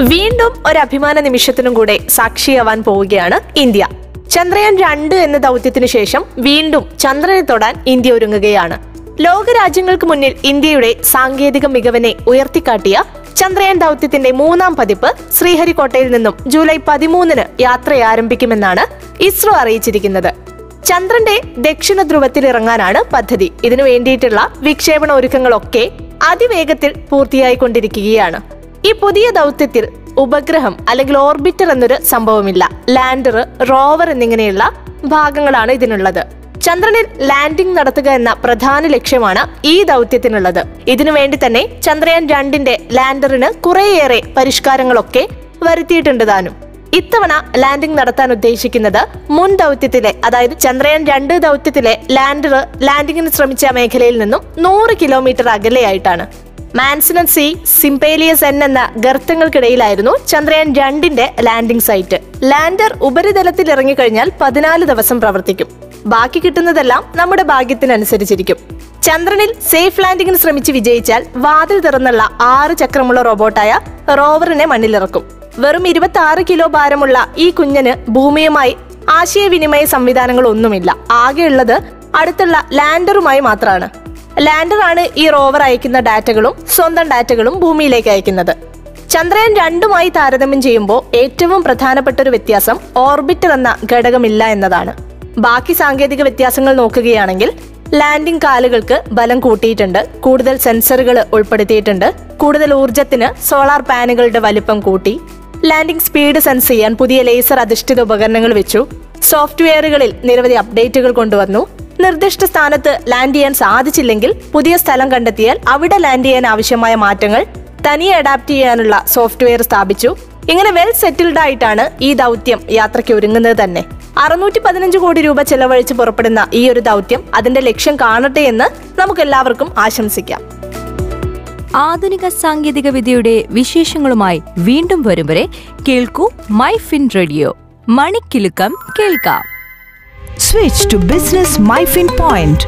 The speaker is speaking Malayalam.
വീണ്ടും ഒരു അഭിമാന നിമിഷത്തിനും കൂടെ സാക്ഷിയാവാൻ പോവുകയാണ് ഇന്ത്യ. ചന്ദ്രയാൻ രണ്ട് എന്ന ദൗത്യത്തിന് ശേഷം വീണ്ടും ചന്ദ്രനെ തൊടാൻ ഇന്ത്യ ഒരുങ്ങുകയാണ്. ലോകരാജ്യങ്ങൾക്ക് മുന്നിൽ ഇന്ത്യയുടെ സാങ്കേതിക മികവിനെ ഉയർത്തിക്കാട്ടിയ ചന്ദ്രയാൻ ദൗത്യത്തിന്റെ മൂന്നാം പതിപ്പ് ശ്രീഹരിക്കോട്ടയിൽ നിന്നും ജൂലൈ പതിമൂന്നിന് യാത്ര ആരംഭിക്കുമെന്നാണ് ഇസ്രോ അറിയിച്ചിരിക്കുന്നത്. ചന്ദ്രന്റെ ദക്ഷിണ ധ്രുവത്തിൽ ഇറങ്ങാനാണ് പദ്ധതി. ഇതിനു വേണ്ടിയിട്ടുള്ള വിക്ഷേപണ ഒരുക്കങ്ങളൊക്കെ അതിവേഗത്തിൽ പൂർത്തിയായിക്കൊണ്ടിരിക്കുകയാണ്. ഈ പുതിയ ദൗത്യത്തിൽ ഉപഗ്രഹം അല്ലെങ്കിൽ ഓർബിറ്റർ എന്നൊരു സംഭവമില്ല. ലാൻഡർ റോവർ എന്നിങ്ങനെയുള്ള ഭാഗങ്ങളാണ് ഇതിനുള്ളത്. ചന്ദ്രനിൽ ലാൻഡിംഗ് നടത്തുക എന്ന പ്രധാന ലക്ഷ്യമാണ് ഈ ദൗത്യത്തിനുള്ളത്. ഇതിനു വേണ്ടി തന്നെ ചന്ദ്രയാൻ രണ്ടിന്റെ ലാൻഡറിന് കുറേയേറെ പരിഷ്കാരങ്ങളൊക്കെ വരുത്തിയിട്ടുണ്ട് താനും. ഇത്തവണ ലാൻഡിംഗ് നടത്താൻ ഉദ്ദേശിക്കുന്നത് മുൻ ദൗത്യത്തിലെ അതായത് ചന്ദ്രയാൻ രണ്ട് ദൗത്യത്തിലെ ലാൻഡർ ലാൻഡിങ്ങിന് ശ്രമിച്ച മേഖലയിൽ നിന്നും നൂറ് കിലോമീറ്റർ അകലെയായിട്ടാണ്. മാൻസിനൻ സി സിംപേലിയസ് എൻ എന്ന ഗർത്തങ്ങൾക്കിടയിലായിരുന്നു ചന്ദ്രയാൻ രണ്ടിന്റെ ലാൻഡിംഗ് സൈറ്റ്. ലാൻഡർ ഉപരിതലത്തിൽ ഇറങ്ങിക്കഴിഞ്ഞാൽ പതിനാല് ദിവസം പ്രവർത്തിക്കും. ബാക്കി കിട്ടുന്നതെല്ലാം നമ്മുടെ ഭാഗ്യത്തിനനുസരിച്ചിരിക്കും. ചന്ദ്രനിൽ സേഫ് ലാൻഡിംഗിന് ശ്രമിച്ച് വിജയിച്ചാൽ വാതിൽ തുറന്നുള്ള ആറ് ചക്രമുള്ള റോബോട്ടായ റോവറിനെ മണ്ണിലിറക്കും. വെറും ഇരുപത്തി ആറ് കിലോ ഭാരമുള്ള ഈ കുഞ്ഞിന് ഭൂമിയുമായി ആശയവിനിമയ സംവിധാനങ്ങളൊന്നുമില്ല. ആകെയുള്ളത് അടുത്തുള്ള ലാൻഡറുമായി മാത്രമാണ് ലാൻഡറാണ് ഈ റോവർ അയക്കുന്ന ഡാറ്റകളും സ്വന്തം ഡാറ്റകളും ഭൂമിയിലേക്ക് അയക്കുന്നത്. ചന്ദ്രയാൻ രണ്ടുമായി താരതമ്യം ചെയ്യുമ്പോൾ ഏറ്റവും പ്രധാനപ്പെട്ട ഒരു വ്യത്യാസം ഓർബിറ്റർ എന്ന ഘടകമില്ല എന്നതാണ്. ബാക്കി സാങ്കേതിക വ്യത്യാസങ്ങൾ നോക്കുകയാണെങ്കിൽ ലാൻഡിംഗ് കാലുകൾക്ക് ബലം കൂട്ടിയിട്ടുണ്ട് കൂടുതൽ സെൻസറുകൾ ഉൾപ്പെടുത്തിയിട്ടുണ്ട് കൂടുതൽ ഊർജത്തിന് സോളാർ പാനുകളുടെ വലിപ്പം കൂട്ടി ലാൻഡിംഗ് സ്പീഡ് സെൻസ് ചെയ്യാൻ പുതിയ ലേസർ അധിഷ്ഠിത ഉപകരണങ്ങൾ വെച്ചു സോഫ്റ്റ്വെയറുകളിൽ നിരവധി അപ്ഡേറ്റുകൾ കൊണ്ടുവന്നു നിർദ്ദിഷ്ട സ്ഥാനത്ത് ലാൻഡ് ചെയ്യാൻ സാധിച്ചില്ലെങ്കിൽ പുതിയ സ്ഥലം കണ്ടെത്തിയാൽ അവിടെ ലാൻഡ് ചെയ്യാൻ ആവശ്യമായ മാറ്റങ്ങൾ തനിയെ അഡാപ്റ്റ് ചെയ്യാനുള്ള സോഫ്റ്റ്വെയർ സ്ഥാപിച്ചു. ഇങ്ങനെ വെൽ സെറ്റിൽഡ് ആയിട്ടാണ് ഈ ദൗത്യം യാത്രയ്ക്ക് ഒരുങ്ങുന്നത് തന്നെ. അറുന്നൂറ്റി പതിനഞ്ച് കോടി രൂപ ചെലവഴിച്ച് പുറപ്പെടുന്ന ഈ ഒരു ദൗത്യം അതിന്റെ ലക്ഷ്യം കാണട്ടെ എന്ന് നമുക്ക് എല്ലാവർക്കും ആശംസിക്കാം. ആധുനിക സാങ്കേതിക വിദ്യയുടെ വിശേഷങ്ങളുമായി വീണ്ടും വരും വരെ കേൾക്കൂ മൈ ഫിൻ റേഡിയോ. മണിക്കിലുക്കം കേൾക്കാം. Switch to Business MyFin Point.